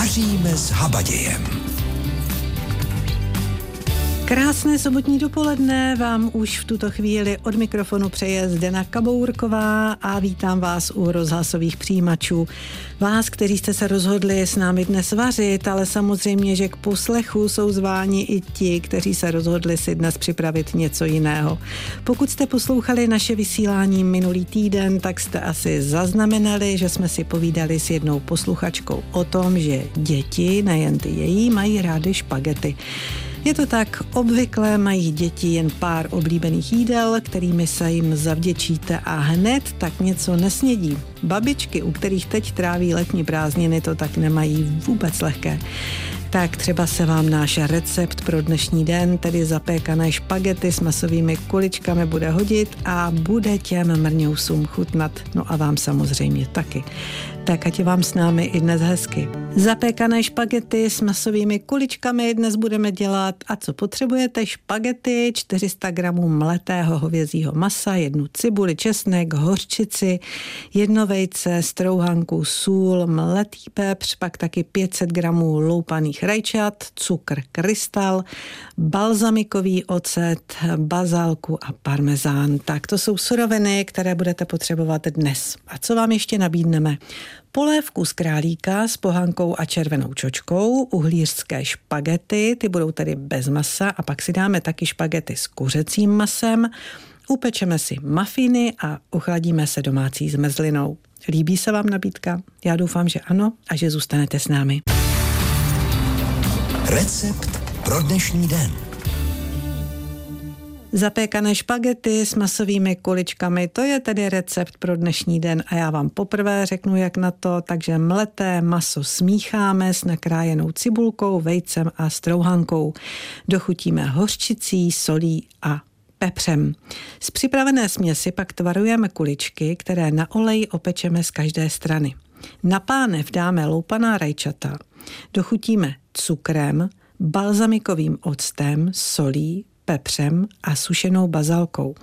Vaříme s habadějem. Krásné sobotní dopoledne vám už v tuto chvíli od mikrofonu přeje Zdena Kabourková a vítám vás u rozhlasových přijímačů. Vás, kteří jste se rozhodli s námi dnes vařit, ale samozřejmě, že k poslechu jsou zváni i ti, kteří se rozhodli si dnes připravit něco jiného. Pokud jste poslouchali naše vysílání minulý týden, tak jste asi zaznamenali, že jsme si povídali s jednou posluchačkou o tom, že děti, nejen ty její, mají rády špagety. Je to tak, obvykle mají děti jen pár oblíbených jídel, kterými se jim zavděčíte a hned tak něco nesnědí. Babičky, u kterých teď tráví letní prázdniny, to tak nemají vůbec lehké tak třeba se vám náš recept pro dnešní den, tedy zapékané špagety s masovými kuličkami, bude hodit a bude těm mrňousům chutnat. No a vám samozřejmě taky. Tak ať je vám s námi i dnes hezky. Zapékané špagety s masovými kuličkami dnes budeme dělat. A co potřebujete? Špagety, 400 gramů mletého hovězího masa, jednu cibuli, česnek, hořčici, jedno vejce, strouhanku, sůl, mletý pepř, pak taky 500 gramů loupaných rajčat, cukr krystal, balzamikový ocet, bazálku a parmezán. Tak to jsou suroviny, které budete potřebovat dnes. A co vám ještě nabídneme? Polévku z králíka s pohankou a červenou čočkou, uhlířské špagety, ty budou tedy bez masa a pak si dáme taky špagety s kuřecím masem, upečeme si mafiny a uchladíme se domácí zmrzlinou. Líbí se vám nabídka? Já doufám, že ano a že zůstanete s námi. Recept pro dnešní den. Zapékané špagety s masovými kuličkami, to je tedy recept pro dnešní den a já vám poprvé řeknu, jak na to, takže mleté maso smícháme s nakrájenou cibulkou, vejcem a strouhankou. Dochutíme hořčicí, solí a pepřem. Z připravené směsi pak tvarujeme kuličky, které na oleji opečeme z každé strany. Na pánev dáme loupaná rajčata, dochutíme cukrem, balzamikovým octem, solí, pepřem a sušenou bazalkou.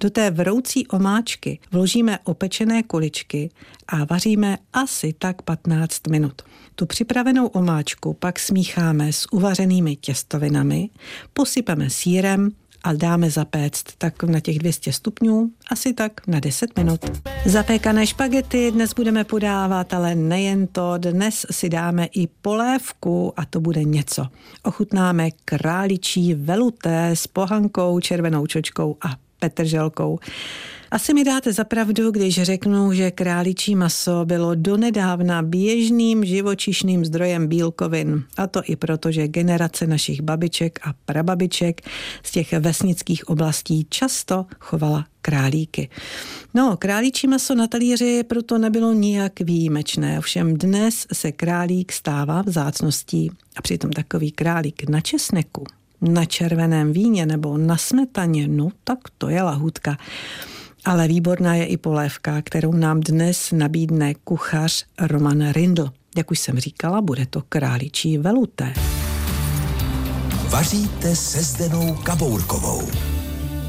Do té vroucí omáčky vložíme opečené kuličky a vaříme asi tak 15 minut. Tu připravenou omáčku pak smícháme s uvařenými těstovinami, posypeme sírem, a dáme zapéct tak na těch 200 stupňů, asi tak na 10 minut. Zapékané špagety dnes budeme podávat, ale nejen to, dnes si dáme i polévku a to bude něco. Ochutnáme králičí veluté s pohankou, červenou čočkou a petrželkou. Asi mi dáte zapravdu, když řeknu, že králičí maso bylo donedávna běžným živočišným zdrojem bílkovin. A to i proto, že generace našich babiček a prababiček z těch vesnických oblastí často chovala králíky. No, králíčí maso na talíři proto nebylo nijak výjimečné, ovšem dnes se králík stává vzácností a přitom takový králík na česneku, na červeném víně nebo na smetaně, no tak to je lahutka. Ale výborná je i polévka, kterou nám dnes nabídne kuchař Roman Rindl. Jak už jsem říkala, bude to králičí veluté. Vaříte se Zdenou Kabourkovou.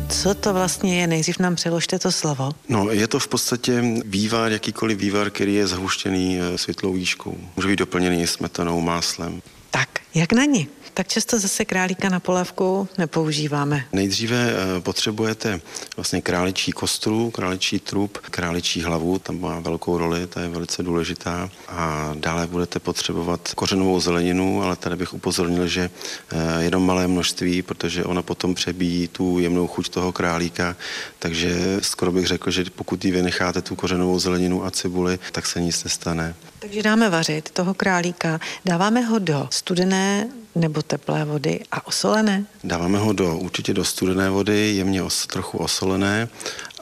Co to vlastně je? Nejdřív nám přeložte to slovo. No, je to v podstatě vývar, jakýkoliv vývar, který je zahuštěný eh, světlou výškou. Může být doplněný smetanou, máslem. Tak, jak na ní? Tak často zase králíka na polévku nepoužíváme. Nejdříve eh, potřebujete vlastně králičí kostru, králičí trup, králičí hlavu, tam má velkou roli, ta je velice důležitá. A dále budete potřebovat kořenovou zeleninu, ale tady bych upozornil, že eh, jenom malé množství, protože ona potom přebíjí tu jemnou chuť toho králíka, takže skoro bych řekl, že pokud ji vynecháte tu kořenovou zeleninu a cibuli, tak se nic nestane. Takže dáme vařit toho králíka, dáváme ho do studené nebo teplé vody a osolené? Dáváme ho do, určitě do studené vody, jemně os, trochu osolené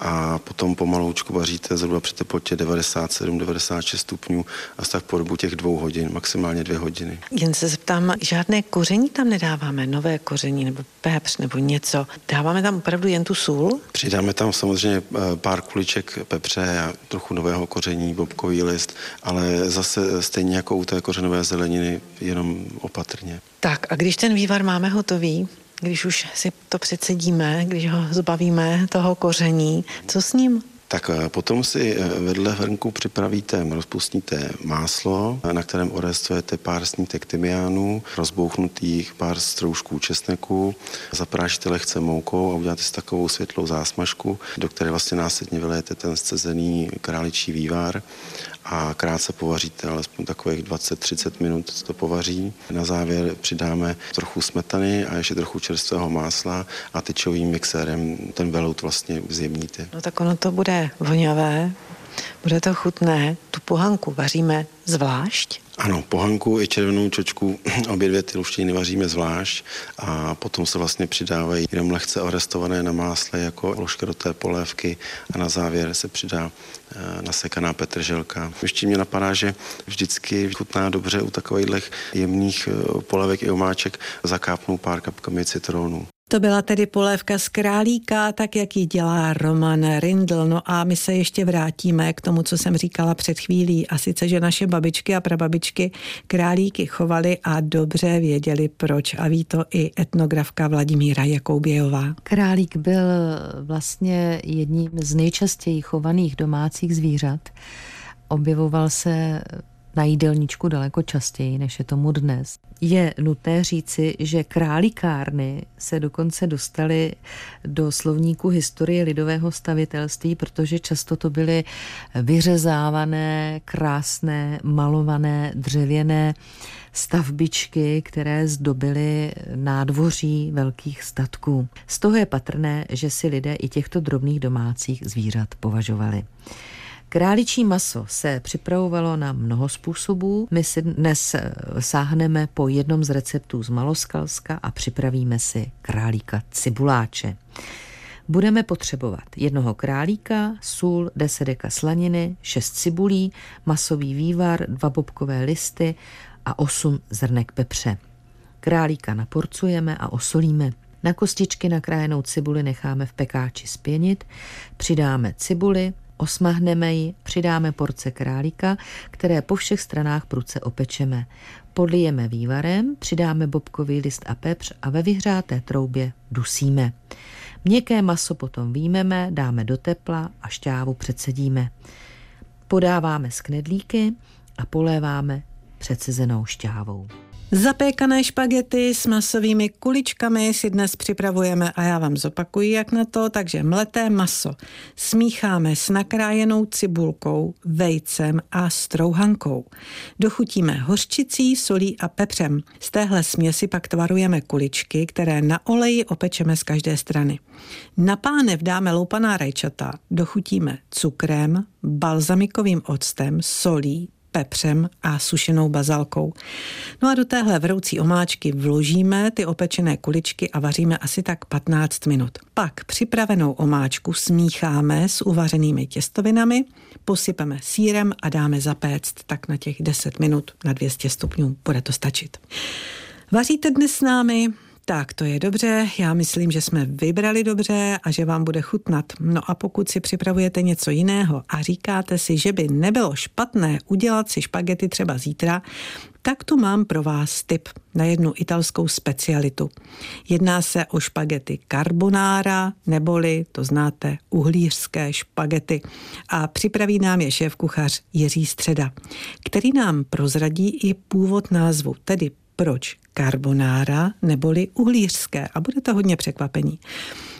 a potom pomaloučku vaříte zhruba při teplotě 97-96 stupňů a tak po dobu těch dvou hodin, maximálně dvě hodiny. Jen se zeptám, žádné koření tam nedáváme, nové koření nebo pepř nebo něco. Dáváme tam opravdu jen tu sůl? Přidáme tam samozřejmě eh, pár kuliček pepře a trochu nového koření, bobkový list, ale zase stejně jako u té kořenové zeleniny, jenom opatrně. Tak a když ten vývar máme hotový, když už si to předsedíme, když ho zbavíme toho koření, co s ním? Tak eh, potom si eh, vedle hrnku připravíte, rozpustíte máslo, na kterém orestujete pár snítek tymiánů, rozbouchnutých pár stroužků česneku, zaprášíte lehce moukou a uděláte si takovou světlou zásmažku, do které vlastně následně vylejete ten scezený králičí vývar a krátce povaříte, alespoň takových 20-30 minut to povaří. Na závěr přidáme trochu smetany a ještě trochu čerstvého másla a tyčovým mixérem ten velout vlastně zjemníte. No tak ono to bude voňavé, bude to chutné. Pohanku vaříme zvlášť? Ano, pohanku i červenou čočku, obě dvě ty luštěny vaříme zvlášť a potom se vlastně přidávají jenom lehce orestované na másle jako ložka do té polévky a na závěr se přidá eh, nasekaná petrželka. Ještě mě napadá, že vždycky chutná dobře u takových jemných eh, polévek i omáček zakápnou pár kapkami citronu. To byla tedy polévka z králíka, tak jak ji dělá Roman Rindl. No a my se ještě vrátíme k tomu, co jsem říkala před chvílí. A sice, že naše babičky a prababičky králíky chovaly a dobře věděli proč. A ví to i etnografka Vladimíra Jakoubějová. Králík byl vlastně jedním z nejčastěji chovaných domácích zvířat. Objevoval se na jídelníčku daleko častěji, než je tomu dnes. Je nutné říci, že králíkárny se dokonce dostaly do slovníku historie lidového stavitelství, protože často to byly vyřezávané, krásné, malované, dřevěné stavbičky, které zdobily nádvoří velkých statků. Z toho je patrné, že si lidé i těchto drobných domácích zvířat považovali. Králičí maso se připravovalo na mnoho způsobů. My si dnes eh, sáhneme po jednom z receptů z Maloskalska a připravíme si králíka cibuláče. Budeme potřebovat jednoho králíka, sůl, 10 deka slaniny, 6 cibulí, masový vývar, dva bobkové listy a 8 zrnek pepře. Králíka naporcujeme a osolíme. Na kostičky nakrájenou cibuli necháme v pekáči spěnit, přidáme cibuli, Osmahneme ji, přidáme porce králíka, které po všech stranách pruce opečeme. Podlijeme vývarem, přidáme bobkový list a pepř a ve vyhřáté troubě dusíme. Měkké maso potom výjmeme, dáme do tepla a šťávu předsedíme. Podáváme z knedlíky a poléváme předsezenou šťávou. Zapékané špagety s masovými kuličkami si dnes připravujeme a já vám zopakuji, jak na to. Takže mleté maso smícháme s nakrájenou cibulkou, vejcem a strouhankou. Dochutíme hořčicí, solí a pepřem. Z téhle směsi pak tvarujeme kuličky, které na oleji opečeme z každé strany. Na pánev dáme loupaná rajčata, dochutíme cukrem, balzamikovým octem, solí, pepřem a sušenou bazalkou. No a do téhle vroucí omáčky vložíme ty opečené kuličky a vaříme asi tak 15 minut. Pak připravenou omáčku smícháme s uvařenými těstovinami, posypeme sírem a dáme zapéct tak na těch 10 minut na 200 stupňů. Bude to stačit. Vaříte dnes s námi tak, to je dobře. Já myslím, že jsme vybrali dobře a že vám bude chutnat. No a pokud si připravujete něco jiného a říkáte si, že by nebylo špatné udělat si špagety třeba zítra, tak tu mám pro vás tip na jednu italskou specialitu. Jedná se o špagety carbonara, neboli, to znáte, uhlířské špagety. A připraví nám je šéf kuchař Jiří Středa, který nám prozradí i původ názvu, tedy proč carbonara neboli uhlířské a bude to hodně překvapení.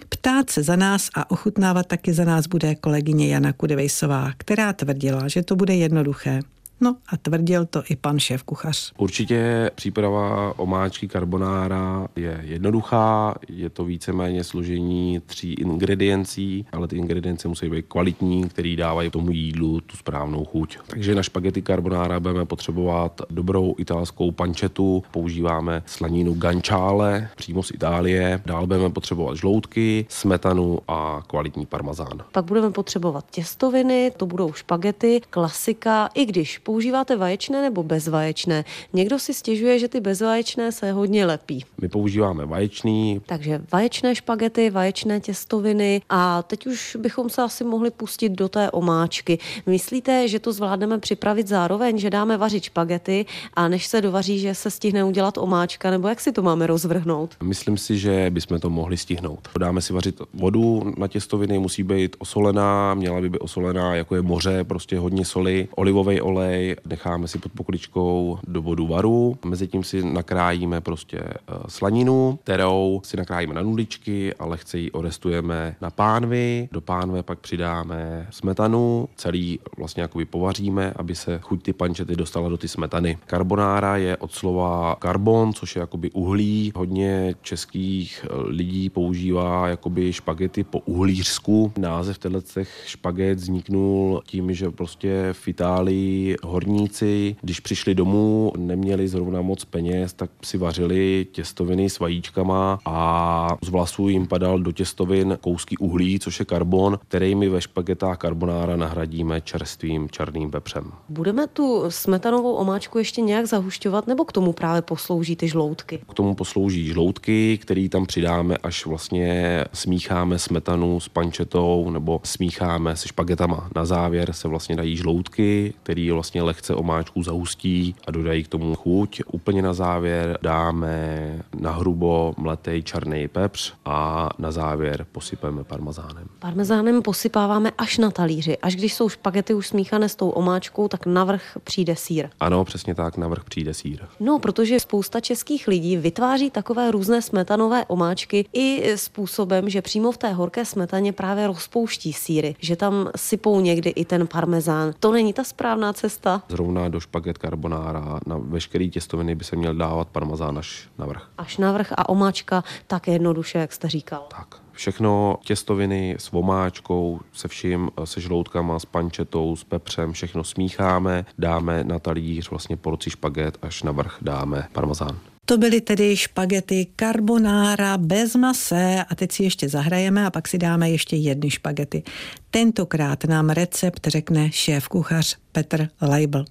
Ptát se za nás a ochutnávat taky za nás bude kolegyně Jana Kudevejsová, která tvrdila, že to bude jednoduché. No a tvrdil to i pan šéf kuchař. Určitě příprava omáčky carbonara je jednoduchá, je to víceméně složení tří ingrediencí, ale ty ingredience musí být kvalitní, který dávají tomu jídlu tu správnou chuť. Takže na špagety carbonara budeme potřebovat dobrou italskou pančetu, používáme slaninu gančále přímo z Itálie, dál budeme potřebovat žloutky, smetanu a kvalitní parmazán. Pak budeme potřebovat těstoviny, to budou špagety, klasika, i když používáte vaječné nebo bezvaječné? Někdo si stěžuje, že ty bezvaječné se hodně lepí. My používáme vaječný. Takže vaječné špagety, vaječné těstoviny a teď už bychom se asi mohli pustit do té omáčky. Myslíte, že to zvládneme připravit zároveň, že dáme vařit špagety a než se dovaří, že se stihne udělat omáčka, nebo jak si to máme rozvrhnout? Myslím si, že bychom to mohli stihnout. Dáme si vařit vodu na těstoviny, musí být osolená, měla by být osolená, jako je moře, prostě hodně soli, olivový olej, necháme si pod pokličkou do vodu varu, mezi tím si nakrájíme prostě eh, slaninu, kterou si nakrájíme na nuličky a lehce ji orestujeme na pánvy, do pánve pak přidáme smetanu, celý vlastně jakoby povaříme, aby se chuť ty pančety dostala do ty smetany. Karbonára je od slova karbon, což je jakoby uhlí. Hodně českých eh, lidí používá jakoby špagety po uhlířsku. Název těchto špaget vzniknul tím, že prostě v Itálii horníci, když přišli domů, neměli zrovna moc peněz, tak si vařili těstoviny s vajíčkama a z vlasů jim padal do těstovin kousky uhlí, což je karbon, který my ve špagetách karbonára nahradíme čerstvým černým pepřem. Budeme tu smetanovou omáčku ještě nějak zahušťovat, nebo k tomu právě poslouží ty žloutky? K tomu poslouží žloutky, který tam přidáme, až vlastně smícháme smetanu s pančetou nebo smícháme se špagetama. Na závěr se vlastně dají žloutky, který vlastně lehce omáčku zahustí a dodají k tomu chuť. Úplně na závěr dáme na hrubo mletej černý pepř a na závěr posypeme parmezánem. Parmezánem posypáváme až na talíři. Až když jsou špagety už smíchané s tou omáčkou, tak navrch přijde sír. Ano, přesně tak, navrch přijde sír. No, protože spousta českých lidí vytváří takové různé smetanové omáčky i způsobem, že přímo v té horké smetaně právě rozpouští síry, že tam sypou někdy i ten parmezán. To není ta správná cesta. Zrovna do špaget carbonara na veškeré těstoviny by se měl dávat parmezán až navrch. Až navrch a omáčka tak jednoduše, jak jste říkal. Tak. Všechno těstoviny s vomáčkou, se vším, se žloutkama, s pančetou, s pepřem, všechno smícháme, dáme na talíř vlastně porci špaget, až na vrch dáme parmezán. To byly tedy špagety carbonara bez mase a teď si ještě zahrajeme a pak si dáme ještě jedny špagety. Tentokrát nám recept řekne šéf kuchař Petr Leibl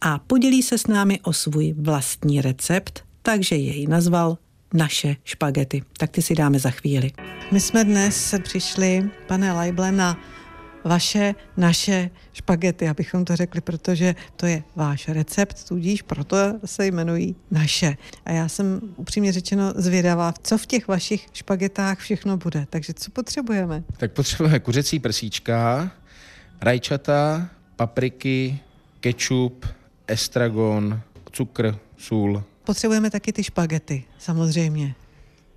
a podělí se s námi o svůj vlastní recept, takže jej nazval naše špagety. Tak ty si dáme za chvíli. My jsme dnes přišli, pane Lajble, na vaše, naše špagety, abychom to řekli, protože to je váš recept, tudíž proto se jmenují naše. A já jsem upřímně řečeno zvědavá, co v těch vašich špagetách všechno bude. Takže co potřebujeme? Tak potřebujeme kuřecí prsíčka, rajčata, papriky, kečup, estragon, cukr, sůl, Potřebujeme taky ty špagety, samozřejmě.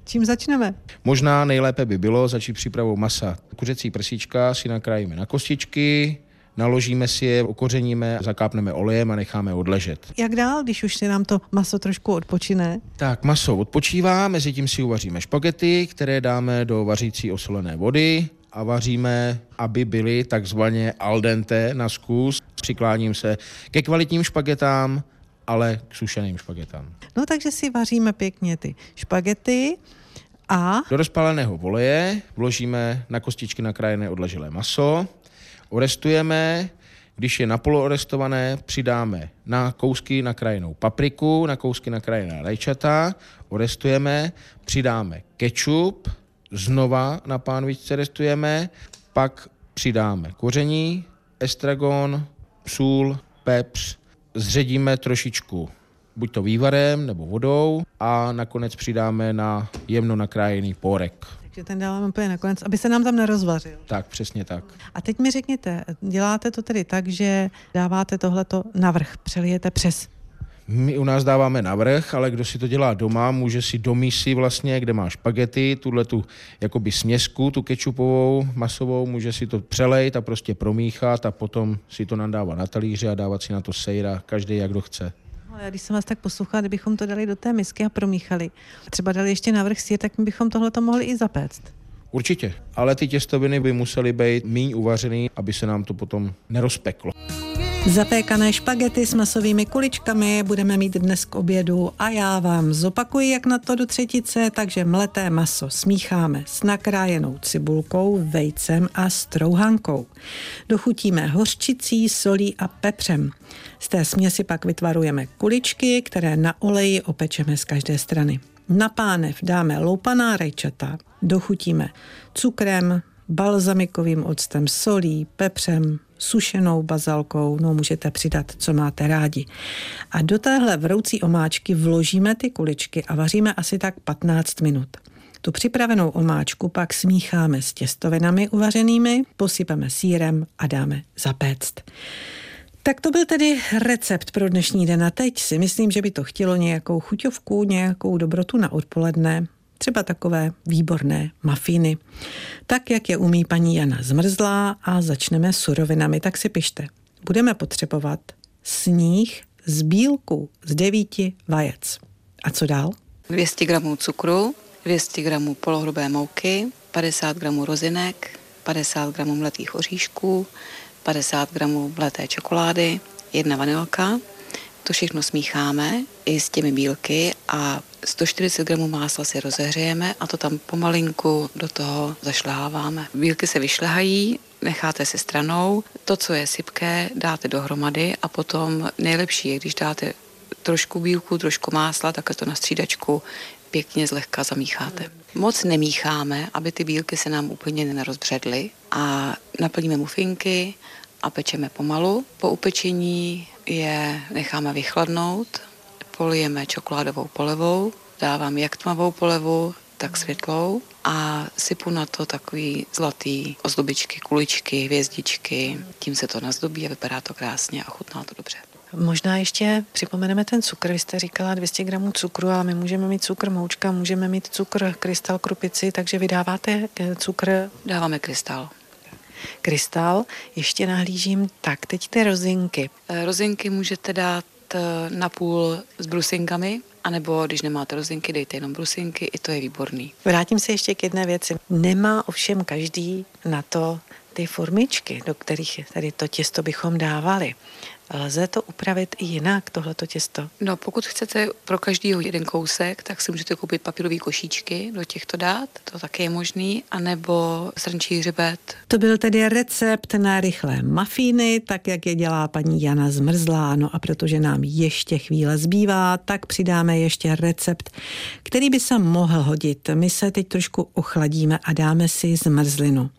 Čím začneme? Možná nejlépe by bylo začít přípravou masa. Kuřecí prsíčka si nakrájíme na kostičky, naložíme si je, okořeníme, zakápneme olejem a necháme odležet. Jak dál, když už se nám to maso trošku odpočine? Tak, maso odpočívá, mezi tím si uvaříme špagety, které dáme do vařící osolené vody a vaříme, aby byly takzvaně al dente na zkus. Přikláním se ke kvalitním špagetám, ale k sušeným špagetám. No takže si vaříme pěkně ty špagety a... Do rozpáleného voleje vložíme na kostičky nakrájené odleželé maso, orestujeme, když je napolo orestované, přidáme na kousky nakrájenou papriku, na kousky nakrájená rajčata, orestujeme, přidáme kečup, znova na pánvičce restujeme, pak přidáme koření, estragon, sůl, pepř, zředíme trošičku buď to vývarem nebo vodou a nakonec přidáme na jemno nakrájený pórek. Takže ten dáváme úplně nakonec, aby se nám tam nerozvařil. Tak, přesně tak. A teď mi řekněte, děláte to tedy tak, že dáváte tohleto navrh, přelijete přes my u nás dáváme navrh, ale kdo si to dělá doma, může si do mísy vlastně, kde má špagety, tuhle tu jakoby směsku, tu kečupovou, masovou, může si to přelejt a prostě promíchat a potom si to nadává na talíře a dávat si na to sejra, každý jak kdo chce. Já když jsem vás tak poslouchala, kdybychom to dali do té misky a promíchali, třeba dali ještě navrh sír, tak my bychom tohle to mohli i zapéct. Určitě, ale ty těstoviny by musely být míň uvařený, aby se nám to potom nerozpeklo. Zapékané špagety s masovými kuličkami budeme mít dnes k obědu a já vám zopakuji, jak na to do třetice, takže mleté maso smícháme s nakrájenou cibulkou, vejcem a strouhankou. Dochutíme hořčicí, solí a pepřem. Z té směsi pak vytvarujeme kuličky, které na oleji opečeme z každé strany. Na pánev dáme loupaná rajčata, dochutíme cukrem, balzamikovým octem, solí, pepřem, sušenou bazalkou, no můžete přidat, co máte rádi. A do téhle vroucí omáčky vložíme ty kuličky a vaříme asi tak 15 minut. Tu připravenou omáčku pak smícháme s těstovinami uvařenými, posypeme sírem a dáme zapéct. Tak to byl tedy recept pro dnešní den a teď si myslím, že by to chtělo nějakou chuťovku, nějakou dobrotu na odpoledne, třeba takové výborné mafíny. Tak, jak je umí paní Jana Zmrzlá a začneme surovinami, tak si pište. Budeme potřebovat sníh z bílku z devíti vajec. A co dál? 200 gramů cukru, 200 gramů polohrubé mouky, 50 gramů rozinek, 50 gramů mletých oříšků, 50 gramů mleté čokolády, jedna vanilka. To všechno smícháme i s těmi bílky a 140 gramů másla si rozehřejeme a to tam pomalinku do toho zašleháváme. Bílky se vyšlehají, necháte si stranou, to, co je sypké, dáte dohromady a potom nejlepší je, když dáte trošku bílku, trošku másla, tak to na střídačku pěkně zlehka zamícháte. Moc nemícháme, aby ty bílky se nám úplně nerozbředly a naplníme mufinky a pečeme pomalu. Po upečení je necháme vychladnout, polijeme čokoládovou polevou, dávám jak tmavou polevu, tak světlou a sypu na to takový zlatý ozdobičky, kuličky, hvězdičky. Tím se to nazdobí a vypadá to krásně a chutná to dobře. Možná ještě připomeneme ten cukr. Vy jste říkala 200 gramů cukru, ale my můžeme mít cukr moučka, můžeme mít cukr krystal krupici, takže vydáváte eh, cukr? Dáváme krystal. Krystal, ještě nahlížím, tak teď ty rozinky. Eh, rozinky můžete dát eh, na půl s brusinkami, anebo když nemáte rozinky, dejte jenom brusinky, i to je výborný. Vrátím se ještě k jedné věci. Nemá ovšem každý na to ty formičky, do kterých tady to těsto bychom dávali. Lze to upravit i jinak, tohleto těsto? No, pokud chcete pro každýho jeden kousek, tak si můžete koupit papírové košíčky, do těchto dát, to také je možný, anebo srnčí hřebet. To byl tedy recept na rychlé mafíny, tak jak je dělá paní Jana Zmrzlá. No a protože nám ještě chvíle zbývá, tak přidáme ještě recept, který by se mohl hodit. My se teď trošku ochladíme a dáme si zmrzlinu.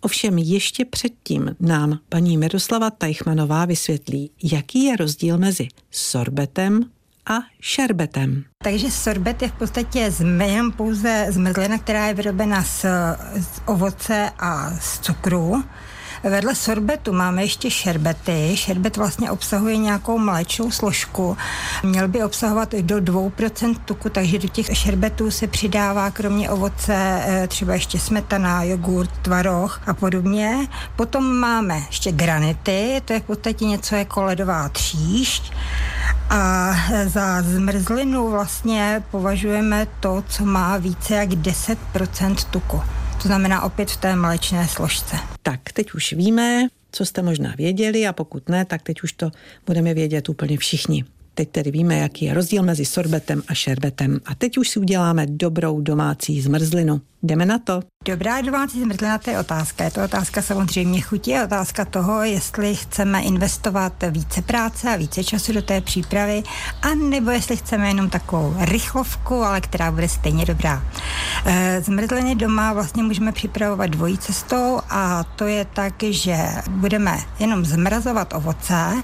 Ovšem ještě předtím nám paní Miroslava Tajchmanová vysvětlí, jaký je rozdíl mezi sorbetem a šerbetem. Takže sorbet je v podstatě jenom pouze zmrzlina, která je vyrobena z, z ovoce a z cukru. Vedle sorbetu máme ještě šerbety. Šerbet vlastně obsahuje nějakou mléčnou složku. Měl by obsahovat do 2% tuku, takže do těch šerbetů se přidává kromě ovoce eh, třeba ještě smetana, jogurt, tvaroh a podobně. Potom máme ještě granity, to je v podstatě něco jako ledová tříšť. A za zmrzlinu vlastně považujeme to, co má více jak 10% tuku. To znamená opět v té mléčné složce. Tak, teď už víme, co jste možná věděli a pokud ne, tak teď už to budeme vědět úplně všichni. Teď tedy víme, jaký je rozdíl mezi sorbetem a šerbetem. A teď už si uděláme dobrou domácí zmrzlinu. Jdeme na to. Dobrá domácí zmrzlina, to je otázka. Je to otázka samozřejmě chutí, je otázka toho, jestli chceme investovat více práce a více času do té přípravy, a nebo jestli chceme jenom takovou rychlovku, ale která bude stejně dobrá. Eh, zmrzliny doma vlastně můžeme připravovat dvojí cestou a to je tak, že budeme jenom zmrazovat ovoce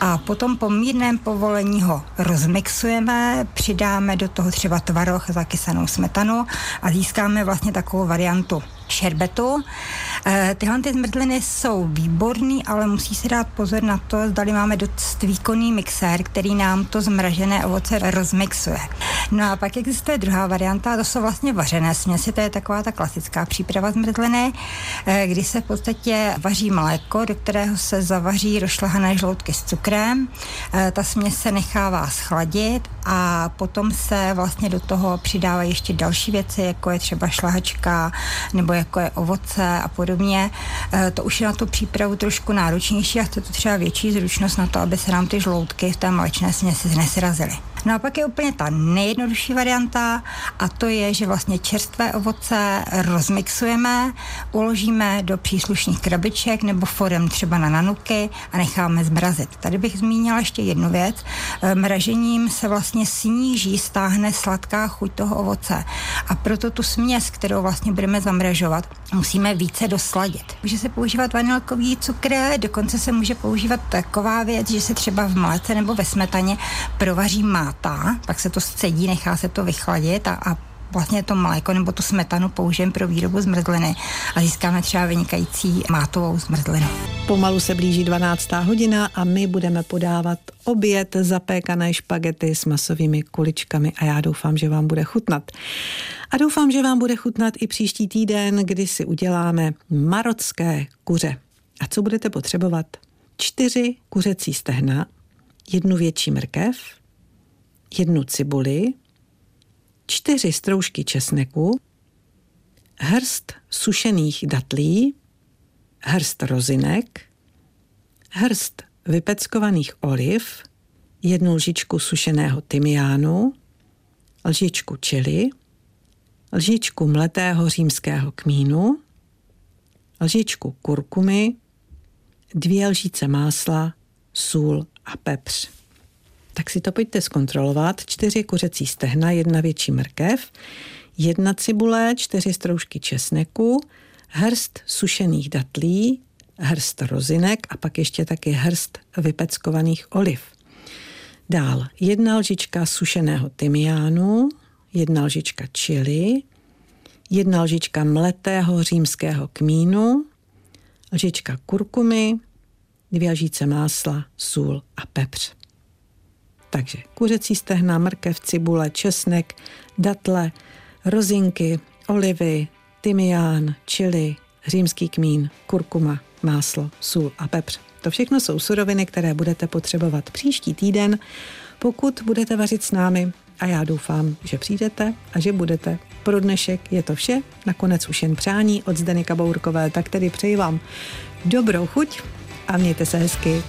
a potom po mírném povolení ho rozmixujeme, přidáme do toho třeba tvaroh, zakysanou smetanu a získáme vlastně takovou variantu šerbetu. E, tyhle ty zmrzliny jsou výborný, ale musí se dát pozor na to, zdali máme dost výkonný mixér, který nám to zmražené ovoce rozmixuje. No a pak existuje druhá varianta, to jsou vlastně vařené směsi, to je taková ta klasická příprava zmrzliny, eh, kdy se v podstatě vaří mléko, do kterého se zavaří rošlehané žloutky s cukrem. Eh, ta směs se nechává schladit a potom se vlastně do toho přidávají ještě další věci, jako je třeba šlahačka nebo jako je ovoce a podobně. Eh, to už je na tu přípravu trošku náročnější a chce to třeba větší zručnost na to, aby se nám ty žloutky v té mléčné směsi nesrazily. No a pak je úplně ta nejjednodušší varianta a to je, že vlastně čerstvé ovoce rozmixujeme, uložíme do příslušných krabiček nebo forem třeba na nanuky a necháme zmrazit. Tady bych zmínila ještě jednu věc. E, mražením se vlastně sníží, stáhne sladká chuť toho ovoce a proto tu směs, kterou vlastně budeme zamražovat, musíme více dosladit. Může se používat vanilkový cukr, dokonce se může používat taková věc, že se třeba v mléce nebo ve smetaně provaří máta, pak se to scedí, nechá se to vychladit a, a vlastně to mléko nebo tu smetanu použijeme pro výrobu zmrzliny a získáme třeba vynikající mátovou zmrzlinu. Pomalu se blíží 12. hodina a my budeme podávat oběd zapékané špagety s masovými kuličkami a já doufám, že vám bude chutnat. A doufám, že vám bude chutnat i příští týden, kdy si uděláme marocké kuře. A co budete potřebovat? Čtyři kuřecí stehna, jednu větší mrkev, jednu cibuli, čtyři stroužky česneku, hrst sušených datlí, hrst rozinek, hrst vypeckovaných oliv, jednu lžičku sušeného tymiánu, lžičku čili, lžičku mletého římského kmínu, lžičku kurkumy, dvě lžíce másla, sůl a pepř tak si to pojďte zkontrolovat. Čtyři kuřecí stehna, jedna větší mrkev, jedna cibule, čtyři stroužky česneku, hrst sušených datlí, hrst rozinek a pak ještě taky hrst vypeckovaných oliv. Dál jedna lžička sušeného tymiánu, jedna lžička čili, jedna lžička mletého římského kmínu, lžička kurkumy, dvě lžíce másla, sůl a pepř. Takže kuřecí stehna, mrkev, cibule, česnek, datle, rozinky, olivy, tymián, čili, římský kmín, kurkuma, máslo, sůl a pepř. To všechno jsou suroviny, které budete potřebovat příští týden, pokud budete vařit s námi a já doufám, že přijdete a že budete. Pro dnešek je to vše, nakonec už jen přání od Zdeny Kabourkové, tak tedy přeji vám dobrou chuť a mějte se hezky.